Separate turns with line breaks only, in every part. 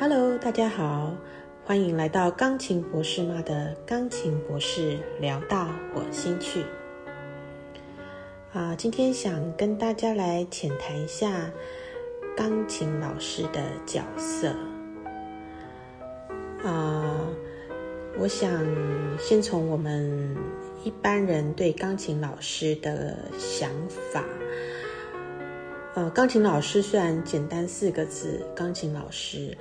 Hello，大家好，欢迎来到钢琴博士妈的钢琴博士聊到我心去。啊，今天想跟大家来浅谈一下钢琴老师的角色。啊，我想先从我们一般人对钢琴老师的想法。呃，钢琴老师虽然简单四个字，钢琴老师，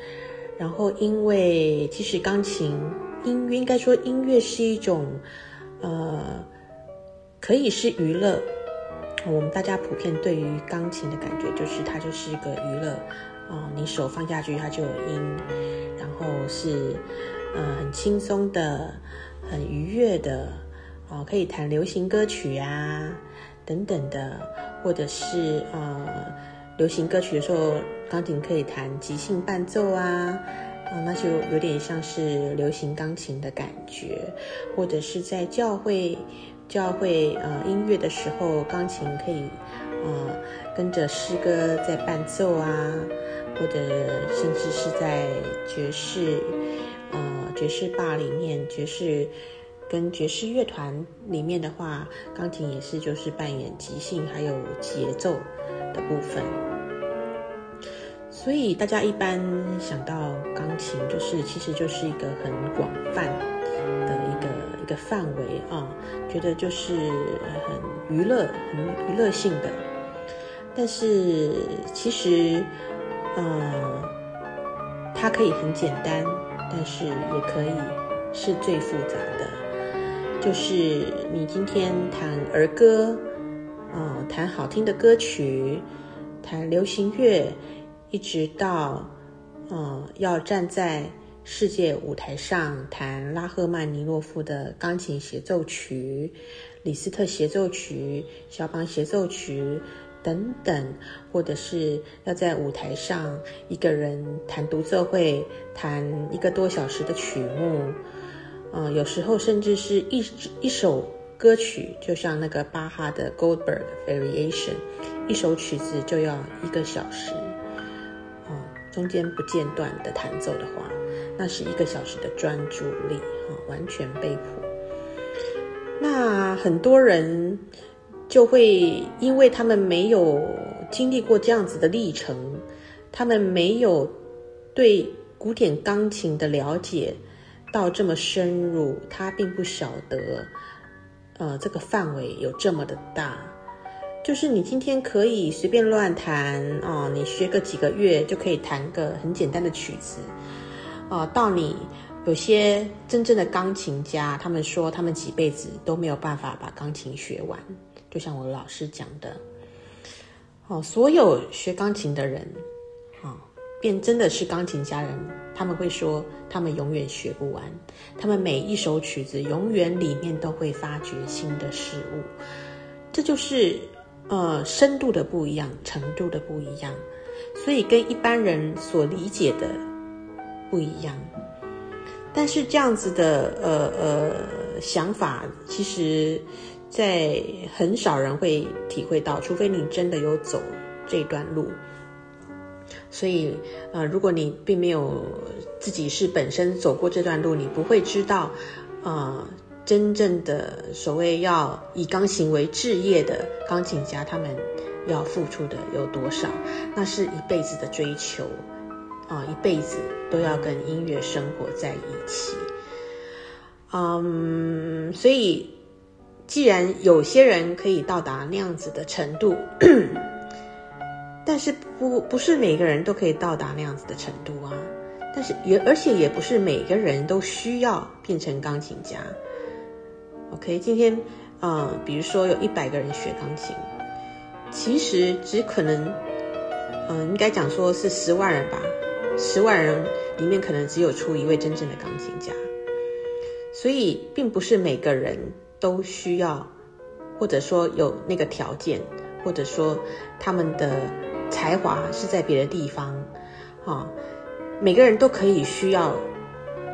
然后因为其实钢琴音应该说音乐是一种，呃，可以是娱乐。我们大家普遍对于钢琴的感觉就是它就是一个娱乐，啊，你手放下去它就有音，然后是呃很轻松的、很愉悦的，啊，可以弹流行歌曲啊等等的。或者是呃流行歌曲的时候，钢琴可以弹即兴伴奏啊，啊那就有点像是流行钢琴的感觉。或者是在教会教会呃音乐的时候，钢琴可以呃跟着诗歌在伴奏啊，或者甚至是在爵士呃爵士吧里面爵士。跟爵士乐团里面的话，钢琴也是就是扮演即兴还有节奏的部分，所以大家一般想到钢琴，就是其实就是一个很广泛的一个一个范围啊，觉得就是很娱乐、很娱乐性的。但是其实，呃，它可以很简单，但是也可以是最复杂的。就是你今天弹儿歌，啊，弹好听的歌曲，弹流行乐，一直到，呃，要站在世界舞台上弹拉赫曼尼诺夫的钢琴协奏曲、李斯特协奏曲、肖邦协奏曲等等，或者是要在舞台上一个人弹独奏会，弹一个多小时的曲目。嗯，有时候甚至是一一首歌曲，就像那个巴哈的 Goldberg Variation，一首曲子就要一个小时，啊，中间不间断的弹奏的话，那是一个小时的专注力，啊，完全背谱。那很多人就会因为他们没有经历过这样子的历程，他们没有对古典钢琴的了解。到这么深入，他并不晓得，呃，这个范围有这么的大。就是你今天可以随便乱弹啊，你学个几个月就可以弹个很简单的曲子，啊，到你有些真正的钢琴家，他们说他们几辈子都没有办法把钢琴学完。就像我老师讲的，哦，所有学钢琴的人，便真的是钢琴家人。他们会说，他们永远学不完，他们每一首曲子永远里面都会发掘新的事物，这就是呃深度的不一样，程度的不一样，所以跟一般人所理解的不一样。但是这样子的呃呃想法，其实在很少人会体会到，除非你真的有走这段路。所以，呃，如果你并没有自己是本身走过这段路，你不会知道，呃，真正的所谓要以钢琴为置业的钢琴家，他们要付出的有多少？那是一辈子的追求，啊，一辈子都要跟音乐生活在一起。嗯，所以，既然有些人可以到达那样子的程度。但是不不是每个人都可以到达那样子的程度啊，但是也而且也不是每个人都需要变成钢琴家。OK，今天啊，比如说有一百个人学钢琴，其实只可能，嗯，应该讲说是十万人吧，十万人里面可能只有出一位真正的钢琴家，所以并不是每个人都需要，或者说有那个条件，或者说他们的。才华是在别的地方，啊，每个人都可以需要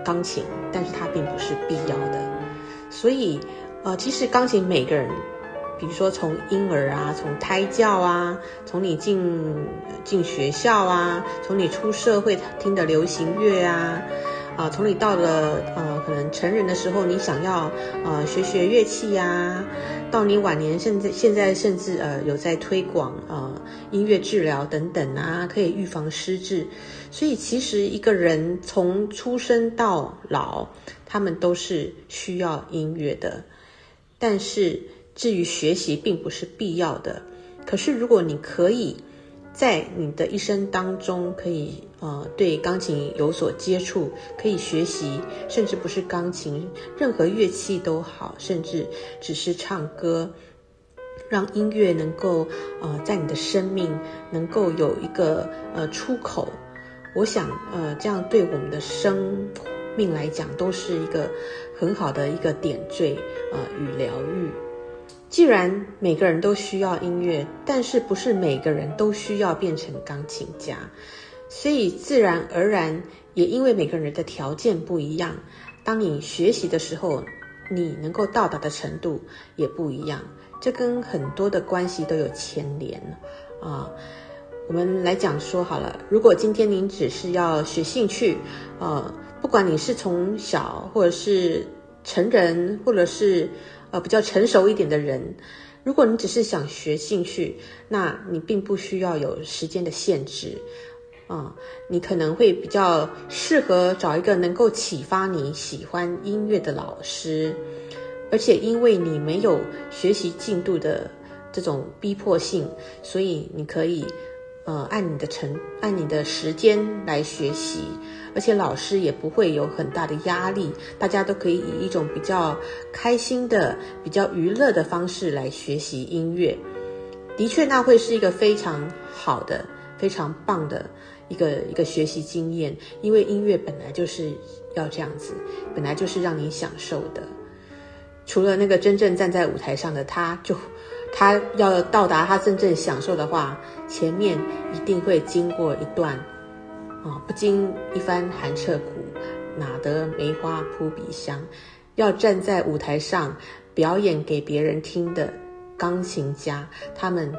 钢琴，但是它并不是必要的。所以，呃，其实钢琴每个人比如说从婴儿啊，从胎教啊，从你进进学校啊，从你出社会听的流行乐啊。啊，从你到了呃，可能成人的时候，你想要呃学学乐器呀，到你晚年，现在现在甚至呃有在推广呃音乐治疗等等啊，可以预防失智。所以其实一个人从出生到老，他们都是需要音乐的。但是至于学习，并不是必要的。可是如果你可以。在你的一生当中，可以呃对钢琴有所接触，可以学习，甚至不是钢琴，任何乐器都好，甚至只是唱歌，让音乐能够呃在你的生命能够有一个呃出口。我想呃这样对我们的生命来讲，都是一个很好的一个点缀呃与疗愈。既然每个人都需要音乐，但是不是每个人都需要变成钢琴家，所以自然而然也因为每个人的条件不一样，当你学习的时候，你能够到达的程度也不一样。这跟很多的关系都有牵连啊。我们来讲说好了，如果今天您只是要学兴趣，呃，不管你是从小或者是成人，或者是。呃，比较成熟一点的人，如果你只是想学兴趣，那你并不需要有时间的限制，啊，你可能会比较适合找一个能够启发你喜欢音乐的老师，而且因为你没有学习进度的这种逼迫性，所以你可以。呃，按你的成，按你的时间来学习，而且老师也不会有很大的压力，大家都可以以一种比较开心的、比较娱乐的方式来学习音乐。的确，那会是一个非常好的、非常棒的一个一个学习经验，因为音乐本来就是要这样子，本来就是让你享受的。除了那个真正站在舞台上的他，就。他要到达他真正享受的话，前面一定会经过一段，啊，不经一番寒彻骨，哪得梅花扑鼻香？要站在舞台上表演给别人听的钢琴家，他们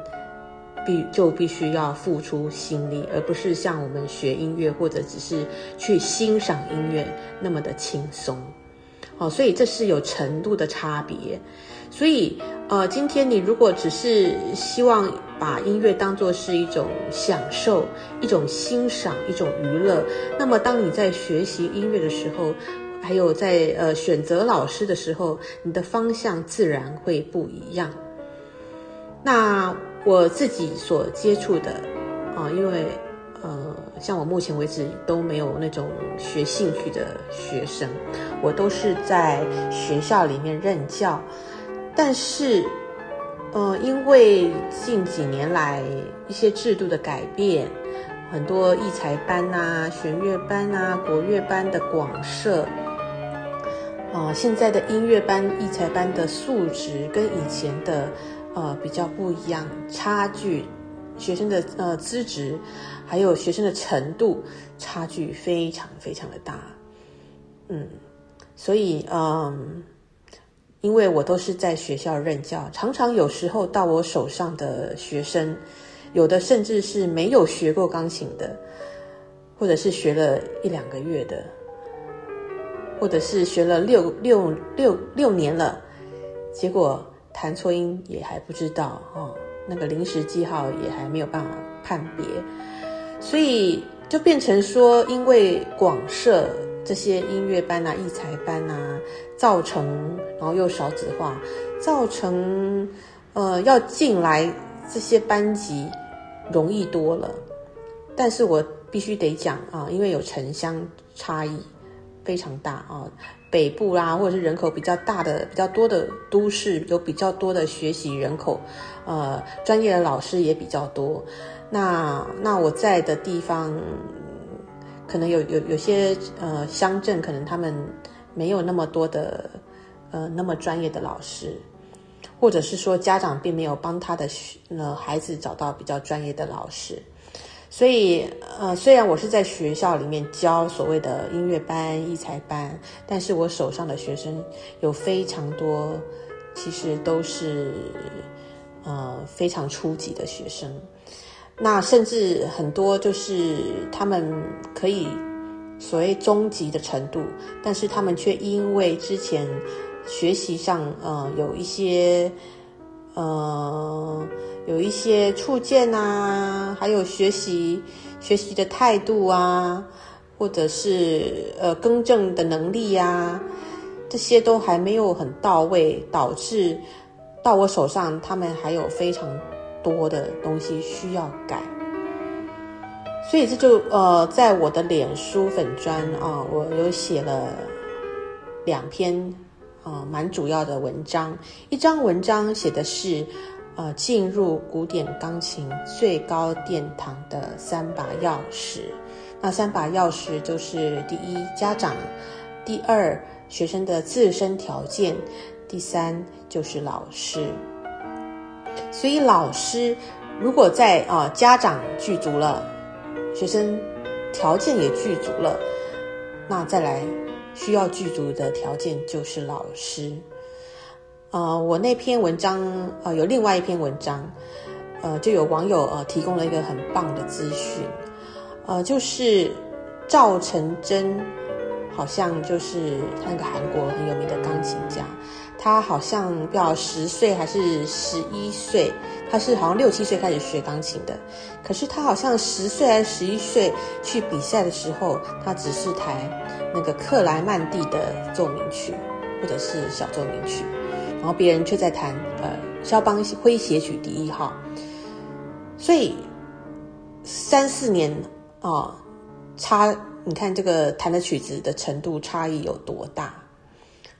必就必须要付出心力，而不是像我们学音乐或者只是去欣赏音乐那么的轻松。哦，所以这是有程度的差别。所以，呃，今天你如果只是希望把音乐当作是一种享受、一种欣赏、一种娱乐，那么当你在学习音乐的时候，还有在呃选择老师的时候，你的方向自然会不一样。那我自己所接触的，啊，因为呃，像我目前为止都没有那种学兴趣的学生，我都是在学校里面任教。但是，呃，因为近几年来一些制度的改变，很多艺才班呐、弦乐班呐、国乐班的广设，啊，现在的音乐班、艺才班的素质跟以前的呃比较不一样，差距，学生的呃资质，还有学生的程度差距非常非常的大，嗯，所以嗯。因为我都是在学校任教，常常有时候到我手上的学生，有的甚至是没有学过钢琴的，或者是学了一两个月的，或者是学了六六六六年了，结果弹错音也还不知道哦，那个临时记号也还没有办法判别，所以就变成说，因为广设。这些音乐班啊、艺才班啊，造成然后又少子化，造成呃要进来这些班级容易多了。但是我必须得讲啊，因为有城乡差异非常大啊，北部啦或者是人口比较大的、比较多的都市，有比较多的学习人口，呃，专业的老师也比较多。那那我在的地方。可能有有有些呃乡镇，可能他们没有那么多的呃那么专业的老师，或者是说家长并没有帮他的呃孩子找到比较专业的老师，所以呃虽然我是在学校里面教所谓的音乐班、艺才班，但是我手上的学生有非常多其实都是呃非常初级的学生。那甚至很多就是他们可以所谓中级的程度，但是他们却因为之前学习上呃有一些呃有一些触见啊，还有学习学习的态度啊，或者是呃更正的能力呀，这些都还没有很到位，导致到我手上，他们还有非常。多的东西需要改，所以这就呃，在我的脸书粉砖啊，我有写了两篇啊蛮主要的文章。一张文章写的是呃进入古典钢琴最高殿堂的三把钥匙。那三把钥匙就是第一家长，第二学生的自身条件，第三就是老师。所以，老师如果在啊，家长具足了，学生条件也具足了，那再来需要具足的条件就是老师。呃，我那篇文章呃，有另外一篇文章，呃，就有网友呃提供了一个很棒的资讯，呃，就是赵成真，好像就是那个韩国很有名的钢琴家。他好像不知道十岁还是十一岁，他是好像六七岁开始学钢琴的。可是他好像十岁还是十一岁去比赛的时候，他只是弹那个克莱曼蒂的奏鸣曲或者是小奏鸣曲，然后别人却在弹呃肖邦诙谐曲第一号。所以三四年啊，差你看这个弹的曲子的程度差异有多大？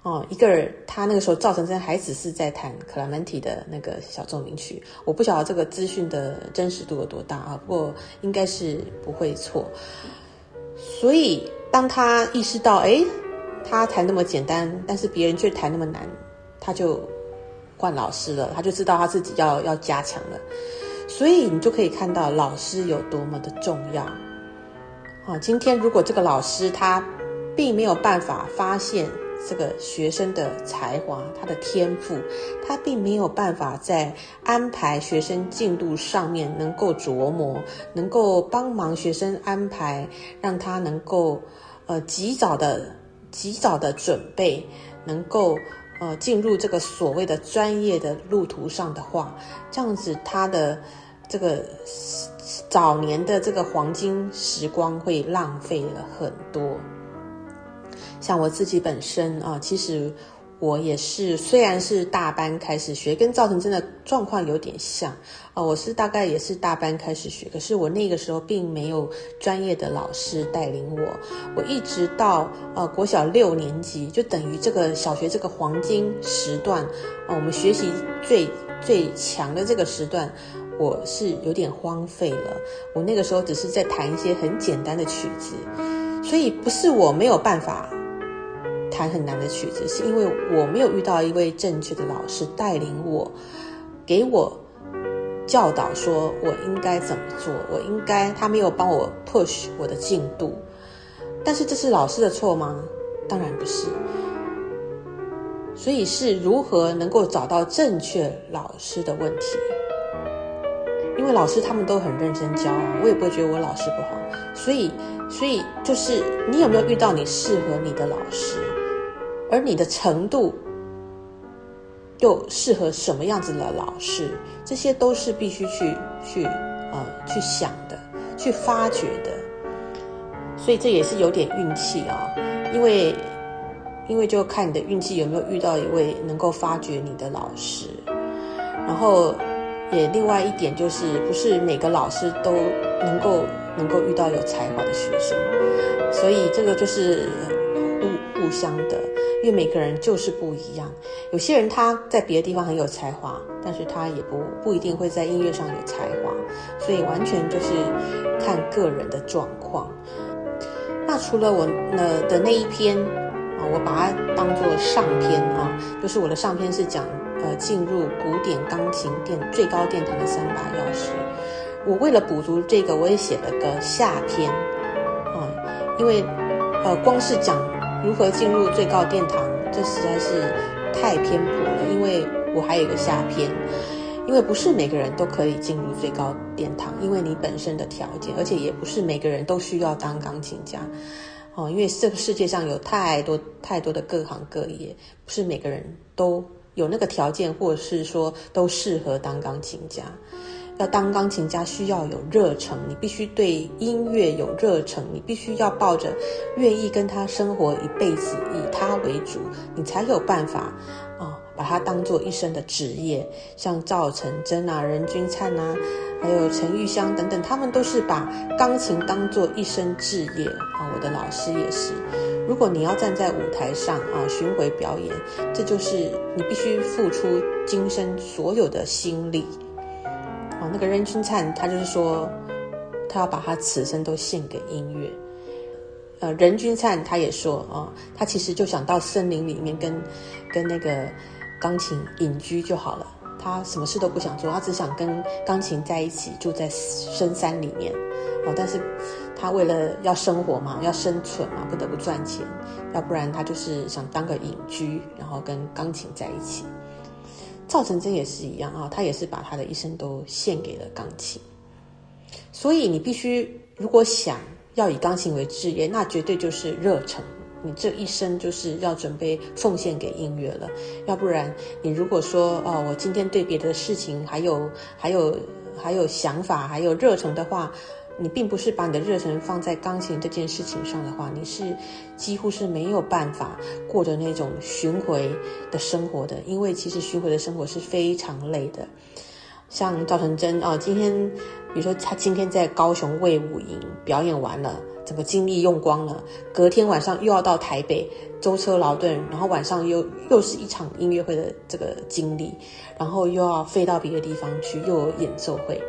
哦，一个人他那个时候赵成真还只是在弹克莱门提的那个小奏鸣曲，我不晓得这个资讯的真实度有多大啊，不过应该是不会错。所以当他意识到，哎，他弹那么简单，但是别人却弹那么难，他就换老师了，他就知道他自己要要加强了。所以你就可以看到老师有多么的重要。啊，今天如果这个老师他并没有办法发现。这个学生的才华，他的天赋，他并没有办法在安排学生进度上面能够琢磨，能够帮忙学生安排，让他能够呃及早的、及早的准备，能够呃进入这个所谓的专业的路途上的话，这样子他的这个早年的这个黄金时光会浪费了很多。像我自己本身啊，其实我也是，虽然是大班开始学，跟赵成真的状况有点像啊。我是大概也是大班开始学，可是我那个时候并没有专业的老师带领我，我一直到呃国小六年级，就等于这个小学这个黄金时段啊，我们学习最最强的这个时段，我是有点荒废了。我那个时候只是在弹一些很简单的曲子，所以不是我没有办法。弹很难的曲子，是因为我没有遇到一位正确的老师带领我，给我教导，说我应该怎么做，我应该他没有帮我 push 我的进度。但是这是老师的错吗？当然不是。所以是如何能够找到正确老师的问题？因为老师他们都很认真教，我也不会觉得我老师不好。所以，所以就是你有没有遇到你适合你的老师？而你的程度又适合什么样子的老师？这些都是必须去去呃去想的，去发掘的。所以这也是有点运气啊，因为因为就看你的运气有没有遇到一位能够发掘你的老师。然后也另外一点就是，不是每个老师都能够能够遇到有才华的学生，所以这个就是互互相的。因为每个人就是不一样，有些人他在别的地方很有才华，但是他也不不一定会在音乐上有才华，所以完全就是看个人的状况。那除了我呢的那一篇啊，我把它当做上篇啊，就是我的上篇是讲呃进入古典钢琴殿最高殿堂的三把钥匙。我为了补足这个，我也写了个下篇啊，因为呃光是讲。如何进入最高殿堂？这实在是太偏颇了，因为我还有一个下篇，因为不是每个人都可以进入最高殿堂，因为你本身的条件，而且也不是每个人都需要当钢琴家，哦，因为这个世界上有太多太多的各行各业，不是每个人都有那个条件，或者是说都适合当钢琴家。要当钢琴家，需要有热忱，你必须对音乐有热忱，你必须要抱着愿意跟他生活一辈子，以他为主，你才有办法啊，把它当做一生的职业。像赵成真啊、任君灿啊，还有陈玉香等等，他们都是把钢琴当做一生志业啊。我的老师也是。如果你要站在舞台上啊，巡回表演，这就是你必须付出今生所有的心力。那个任君灿，他就是说，他要把他此生都献给音乐。呃，任君灿他也说啊，他其实就想到森林里面跟跟那个钢琴隐居就好了，他什么事都不想做，他只想跟钢琴在一起，住在深山里面。哦，但是他为了要生活嘛，要生存嘛，不得不赚钱，要不然他就是想当个隐居，然后跟钢琴在一起。赵成真也是一样啊，他也是把他的一生都献给了钢琴。所以你必须，如果想要以钢琴为职业，那绝对就是热忱。你这一生就是要准备奉献给音乐了。要不然，你如果说哦，我今天对别的事情还有还有还有想法，还有热忱的话。你并不是把你的热忱放在钢琴这件事情上的话，你是几乎是没有办法过着那种巡回的生活的，因为其实巡回的生活是非常累的。像赵成真哦，今天比如说他今天在高雄卫武营表演完了，整个精力用光了，隔天晚上又要到台北舟车劳顿，然后晚上又又是一场音乐会的这个经历，然后又要飞到别的地方去，又有演奏会。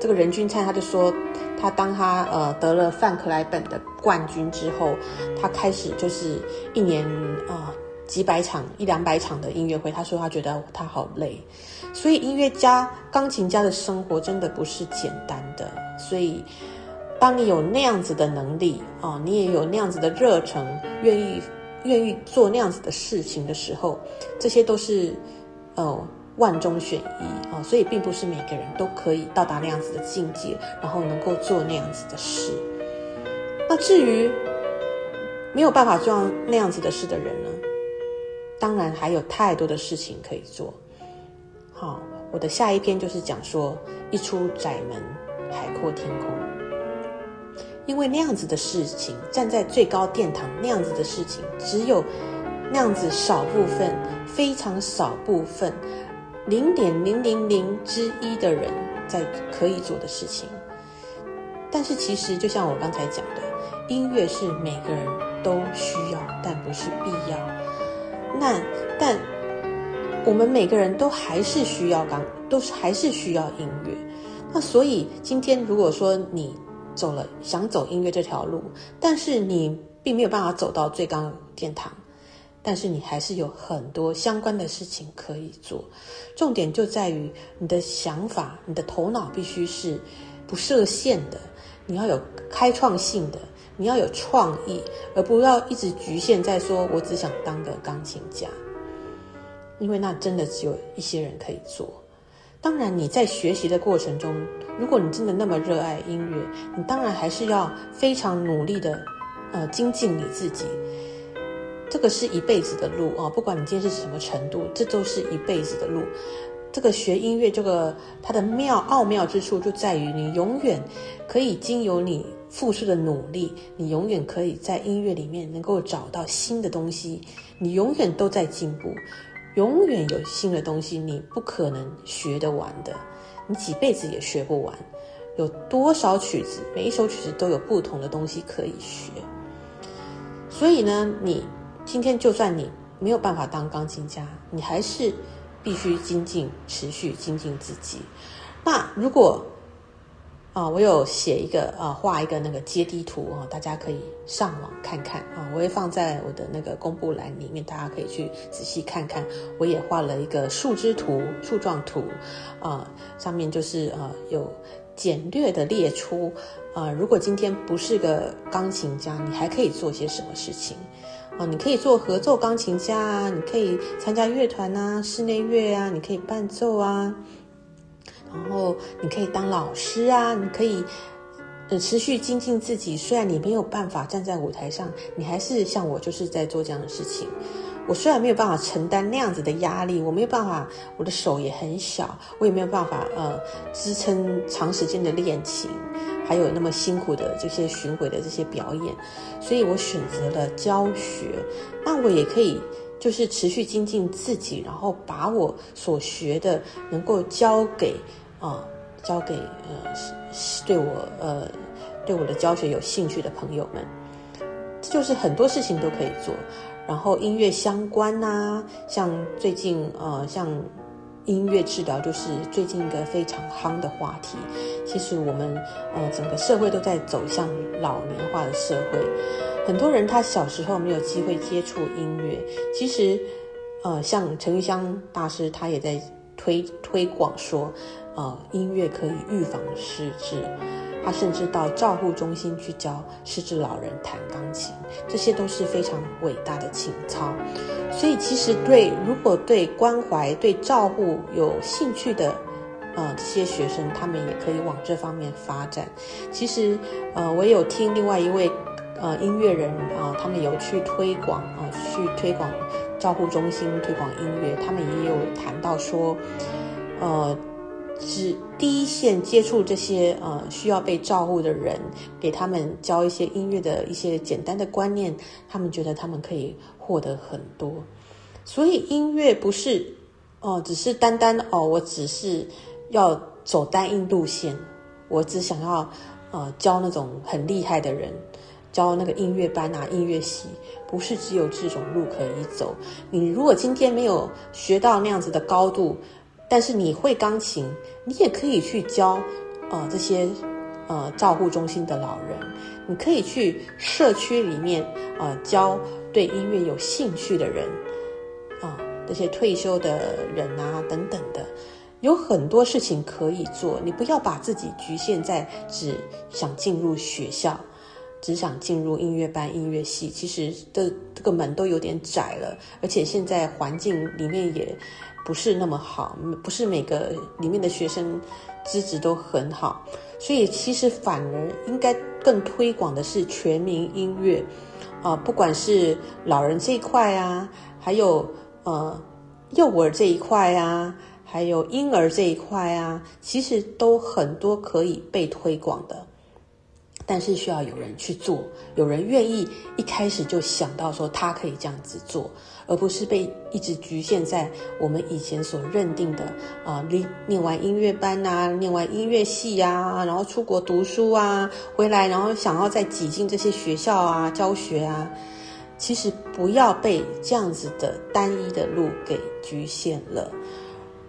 这个任君灿他就说。他当他呃得了范克莱本的冠军之后，他开始就是一年啊几百场一两百场的音乐会。他说他觉得他好累，所以音乐家、钢琴家的生活真的不是简单的。所以，当你有那样子的能力啊，你也有那样子的热忱，愿意愿意做那样子的事情的时候，这些都是哦。万中选一啊，所以并不是每个人都可以到达那样子的境界，然后能够做那样子的事。那至于没有办法做那样子的事的人呢？当然还有太多的事情可以做。好，我的下一篇就是讲说，一出窄门，海阔天空。因为那样子的事情，站在最高殿堂那样子的事情，只有那样子少部分，非常少部分。零点零零零之一的人在可以做的事情，但是其实就像我刚才讲的，音乐是每个人都需要，但不是必要。那但我们每个人都还是需要钢，都是还是需要音乐。那所以今天如果说你走了想走音乐这条路，但是你并没有办法走到最高殿堂。但是你还是有很多相关的事情可以做，重点就在于你的想法，你的头脑必须是不设限的，你要有开创性的，你要有创意，而不要一直局限在说我只想当个钢琴家，因为那真的只有一些人可以做。当然你在学习的过程中，如果你真的那么热爱音乐，你当然还是要非常努力的，呃，精进你自己。这个是一辈子的路啊！不管你今天是什么程度，这都是一辈子的路。这个学音乐，这个它的妙奥妙之处就在于，你永远可以经由你付出的努力，你永远可以在音乐里面能够找到新的东西。你永远都在进步，永远有新的东西，你不可能学得完的，你几辈子也学不完。有多少曲子，每一首曲子都有不同的东西可以学。所以呢，你。今天就算你没有办法当钢琴家，你还是必须精进、持续精进自己。那如果啊，我有写一个啊，画一个那个阶梯图啊，大家可以上网看看啊，我会放在我的那个公布栏里面，大家可以去仔细看看。我也画了一个树枝图、树状图啊，上面就是呃有简略的列出啊，如果今天不是个钢琴家，你还可以做些什么事情？啊，你可以做合奏钢琴家啊，你可以参加乐团啊，室内乐啊，你可以伴奏啊，然后你可以当老师啊，你可以呃持续精进自己。虽然你没有办法站在舞台上，你还是像我就是在做这样的事情。我虽然没有办法承担那样子的压力，我没有办法，我的手也很小，我也没有办法呃支撑长时间的练琴。还有那么辛苦的这些巡回的这些表演，所以我选择了教学。那我也可以就是持续精进自己，然后把我所学的能够教给啊，教给呃对我呃对我的教学有兴趣的朋友们。这就是很多事情都可以做。然后音乐相关呐，像最近呃像。音乐治疗就是最近一个非常夯的话题。其实我们呃整个社会都在走向老年化的社会，很多人他小时候没有机会接触音乐。其实呃像陈玉香大师他也在推推广说，呃音乐可以预防失智。他甚至到照护中心去教失智老人弹钢琴，这些都是非常伟大的情操。所以，其实对如果对关怀、对照护有兴趣的，呃，这些学生，他们也可以往这方面发展。其实，呃，我有听另外一位呃音乐人啊，他们有去推广啊，去推广照护中心，推广音乐，他们也有谈到说，呃。是第一线接触这些呃需要被照顾的人，给他们教一些音乐的一些简单的观念，他们觉得他们可以获得很多。所以音乐不是哦，只是单单哦，我只是要走单一路线，我只想要呃教那种很厉害的人，教那个音乐班啊音乐系，不是只有这种路可以走。你如果今天没有学到那样子的高度。但是你会钢琴，你也可以去教，呃，这些，呃，照护中心的老人，你可以去社区里面，呃，教对音乐有兴趣的人，啊，这些退休的人啊，等等的，有很多事情可以做。你不要把自己局限在只想进入学校，只想进入音乐班、音乐系，其实这这个门都有点窄了，而且现在环境里面也。不是那么好，不是每个里面的学生资质都很好，所以其实反而应该更推广的是全民音乐，啊，不管是老人这一块啊，还有呃幼儿这一块啊，还有婴儿这一块啊，其实都很多可以被推广的。但是需要有人去做，有人愿意一开始就想到说他可以这样子做，而不是被一直局限在我们以前所认定的啊，念念完音乐班啊，念完音乐系啊，然后出国读书啊，回来然后想要再挤进这些学校啊教学啊，其实不要被这样子的单一的路给局限了。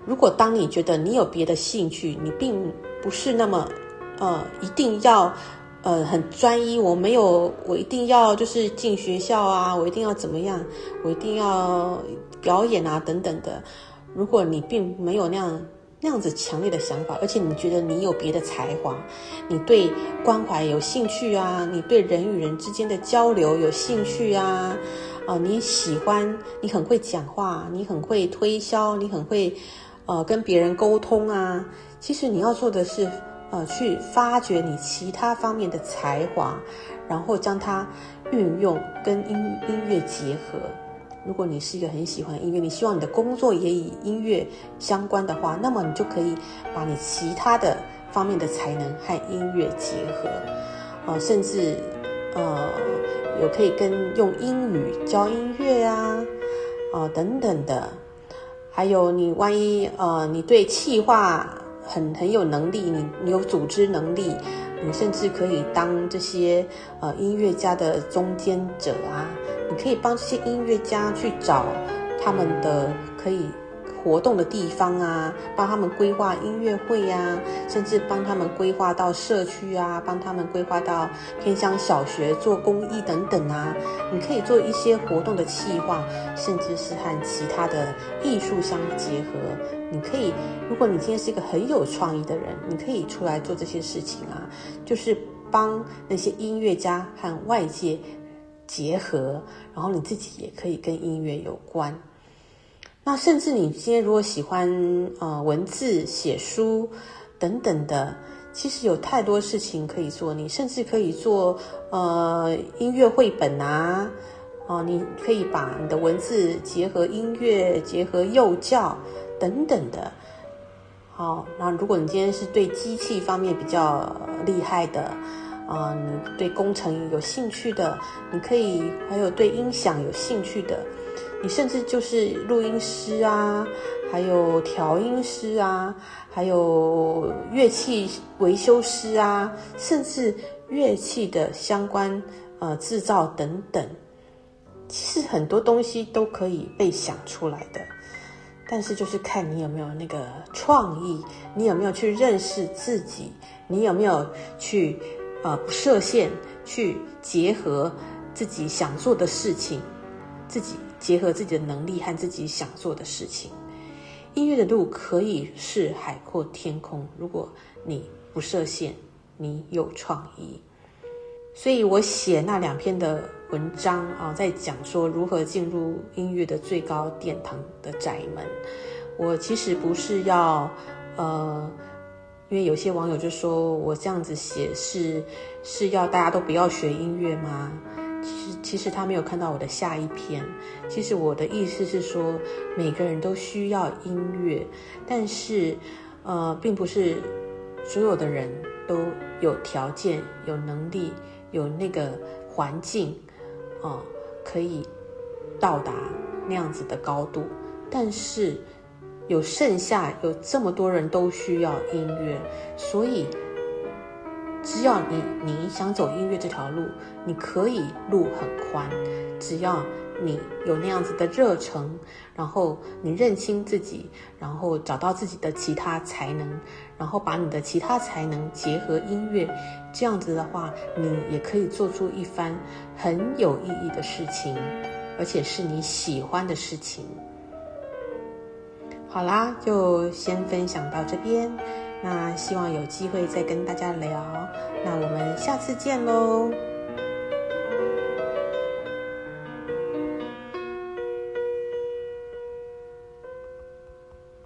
如果当你觉得你有别的兴趣，你并不是那么呃一定要。呃，很专一，我没有，我一定要就是进学校啊，我一定要怎么样，我一定要表演啊，等等的。如果你并没有那样那样子强烈的想法，而且你觉得你有别的才华，你对关怀有兴趣啊，你对人与人之间的交流有兴趣啊，啊，你喜欢，你很会讲话，你很会推销，你很会呃跟别人沟通啊。其实你要做的是。呃，去发掘你其他方面的才华，然后将它运用跟音音乐结合。如果你是一个很喜欢音乐，你希望你的工作也以音乐相关的话，那么你就可以把你其他的方面的才能和音乐结合。呃，甚至呃，有可以跟用英语教音乐呀，啊等等的。还有你万一呃，你对气化。很很有能力，你你有组织能力，你甚至可以当这些呃音乐家的中间者啊，你可以帮这些音乐家去找他们的可以。活动的地方啊，帮他们规划音乐会呀，甚至帮他们规划到社区啊，帮他们规划到偏乡小学做公益等等啊。你可以做一些活动的企划，甚至是和其他的艺术相结合。你可以，如果你今天是一个很有创意的人，你可以出来做这些事情啊，就是帮那些音乐家和外界结合，然后你自己也可以跟音乐有关。那甚至你今天如果喜欢呃文字、写书等等的，其实有太多事情可以做。你甚至可以做呃音乐绘本啊，哦，你可以把你的文字结合音乐、结合幼教等等的。好，那如果你今天是对机器方面比较厉害的。啊，你对工程有兴趣的，你可以还有对音响有兴趣的，你甚至就是录音师啊，还有调音师啊，还有乐器维修师啊，甚至乐器的相关呃制造等等，其实很多东西都可以被想出来的，但是就是看你有没有那个创意，你有没有去认识自己，你有没有去。呃，不设限去结合自己想做的事情，自己结合自己的能力和自己想做的事情。音乐的路可以是海阔天空，如果你不设限，你有创意。所以我写那两篇的文章啊，在讲说如何进入音乐的最高殿堂的窄门。我其实不是要呃。因为有些网友就说我这样子写是是要大家都不要学音乐吗？其实其实他没有看到我的下一篇。其实我的意思是说，每个人都需要音乐，但是呃，并不是所有的人都有条件、有能力、有那个环境啊，可以到达那样子的高度，但是。有剩下有这么多人都需要音乐，所以只要你你想走音乐这条路，你可以路很宽。只要你有那样子的热忱，然后你认清自己，然后找到自己的其他才能，然后把你的其他才能结合音乐，这样子的话，你也可以做出一番很有意义的事情，而且是你喜欢的事情。好啦，就先分享到这边。那希望有机会再跟大家聊。那我们下次见喽。